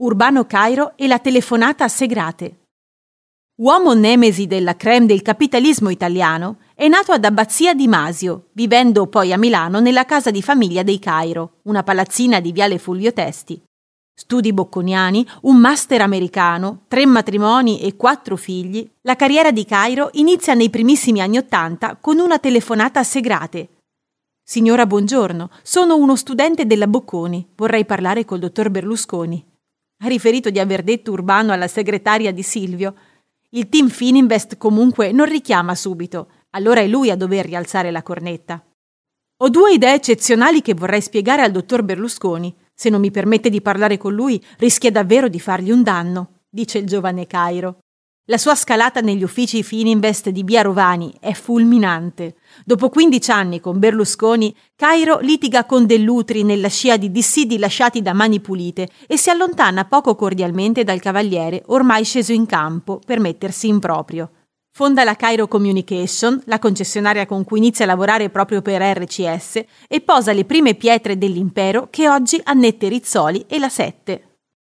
Urbano Cairo e la telefonata a Segrate. Uomo nemesi della creme del capitalismo italiano, è nato ad Abbazia di Masio, vivendo poi a Milano nella casa di famiglia dei Cairo, una palazzina di Viale Fulvio Testi. Studi bocconiani, un master americano, tre matrimoni e quattro figli, la carriera di Cairo inizia nei primissimi anni Ottanta con una telefonata a Segrate. Signora, buongiorno, sono uno studente della Bocconi, vorrei parlare col dottor Berlusconi. Ha riferito di aver detto Urbano alla segretaria di Silvio. Il team Fininvest comunque non richiama subito, allora è lui a dover rialzare la cornetta. Ho due idee eccezionali che vorrei spiegare al dottor Berlusconi. Se non mi permette di parlare con lui, rischia davvero di fargli un danno, dice il giovane Cairo. La sua scalata negli uffici Fininvest di Via Rovani è fulminante. Dopo 15 anni con Berlusconi, Cairo litiga con Dell'Utri nella scia di dissidi lasciati da mani pulite e si allontana poco cordialmente dal cavaliere ormai sceso in campo per mettersi in proprio. Fonda la Cairo Communication, la concessionaria con cui inizia a lavorare proprio per RCS, e posa le prime pietre dell'impero che oggi annette Rizzoli e la Sette.